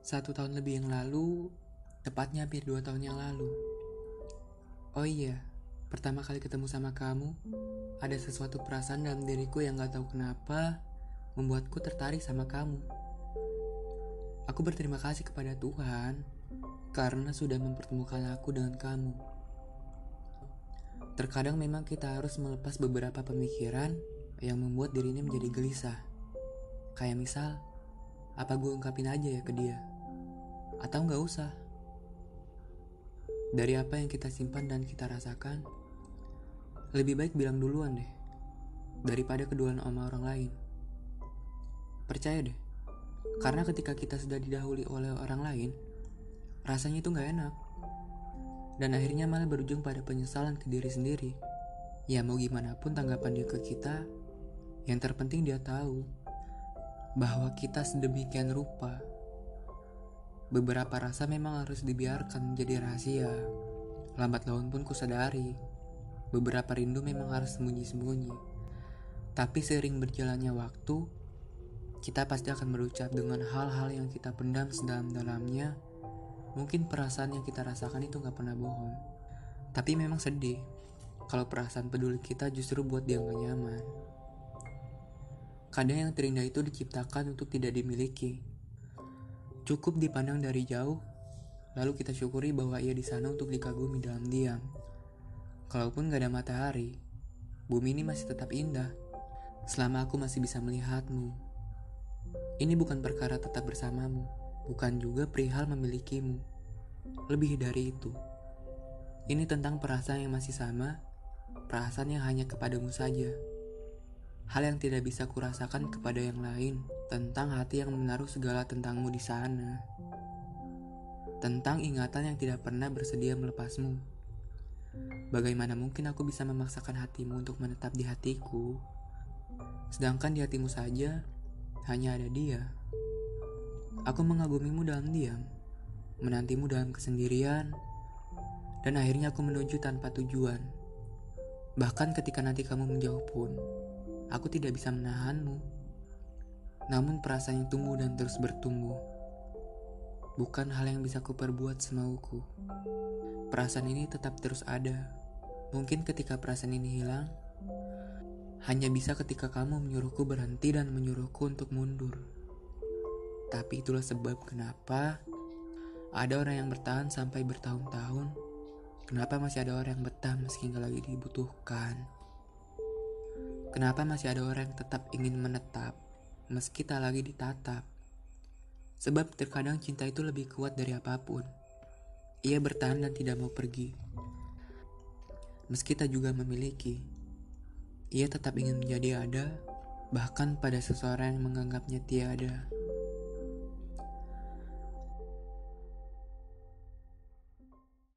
Satu tahun lebih yang lalu, tepatnya hampir dua tahun yang lalu. Oh iya, pertama kali ketemu sama kamu, ada sesuatu perasaan dalam diriku yang gak tahu kenapa membuatku tertarik sama kamu. Aku berterima kasih kepada Tuhan karena sudah mempertemukan aku dengan kamu. Terkadang memang kita harus melepas beberapa pemikiran yang membuat diri ini menjadi gelisah. Kayak misal, apa gue ungkapin aja ya ke dia? Atau nggak usah? Dari apa yang kita simpan dan kita rasakan, lebih baik bilang duluan deh, daripada keduaan sama orang lain. Percaya deh, karena ketika kita sudah didahului oleh orang lain, rasanya itu nggak enak. Dan akhirnya malah berujung pada penyesalan ke diri sendiri. Ya mau gimana pun tanggapan dia ke kita, yang terpenting dia tahu bahwa kita sedemikian rupa Beberapa rasa memang harus dibiarkan menjadi rahasia. Lambat laun pun kusadari, beberapa rindu memang harus sembunyi-sembunyi. Tapi sering berjalannya waktu, kita pasti akan berucap dengan hal-hal yang kita pendam sedalam-dalamnya. Mungkin perasaan yang kita rasakan itu gak pernah bohong. Tapi memang sedih, kalau perasaan peduli kita justru buat dia gak nyaman. Kadang yang terindah itu diciptakan untuk tidak dimiliki Cukup dipandang dari jauh, lalu kita syukuri bahwa ia di sana untuk dikagumi dalam diam. Kalaupun gak ada matahari, bumi ini masih tetap indah. Selama aku masih bisa melihatmu. Ini bukan perkara tetap bersamamu, bukan juga perihal memilikimu. Lebih dari itu, ini tentang perasaan yang masih sama, perasaan yang hanya kepadamu saja. Hal yang tidak bisa kurasakan kepada yang lain tentang hati yang menaruh segala tentangmu di sana. Tentang ingatan yang tidak pernah bersedia melepasmu. Bagaimana mungkin aku bisa memaksakan hatimu untuk menetap di hatiku, sedangkan di hatimu saja hanya ada dia. Aku mengagumimu dalam diam, menantimu dalam kesendirian, dan akhirnya aku menuju tanpa tujuan. Bahkan ketika nanti kamu menjauh pun, Aku tidak bisa menahanmu. Namun perasaan yang tumbuh dan terus bertumbuh. Bukan hal yang bisa kuperbuat semauku. Perasaan ini tetap terus ada. Mungkin ketika perasaan ini hilang, hanya bisa ketika kamu menyuruhku berhenti dan menyuruhku untuk mundur. Tapi itulah sebab kenapa ada orang yang bertahan sampai bertahun-tahun. Kenapa masih ada orang yang betah meski nggak lagi dibutuhkan? Kenapa masih ada orang yang tetap ingin menetap meski tak lagi ditatap? Sebab terkadang cinta itu lebih kuat dari apa pun. Ia bertahan dan tidak mau pergi. Meski tak juga memiliki, ia tetap ingin menjadi ada, bahkan pada seseorang yang menganggapnya tiada.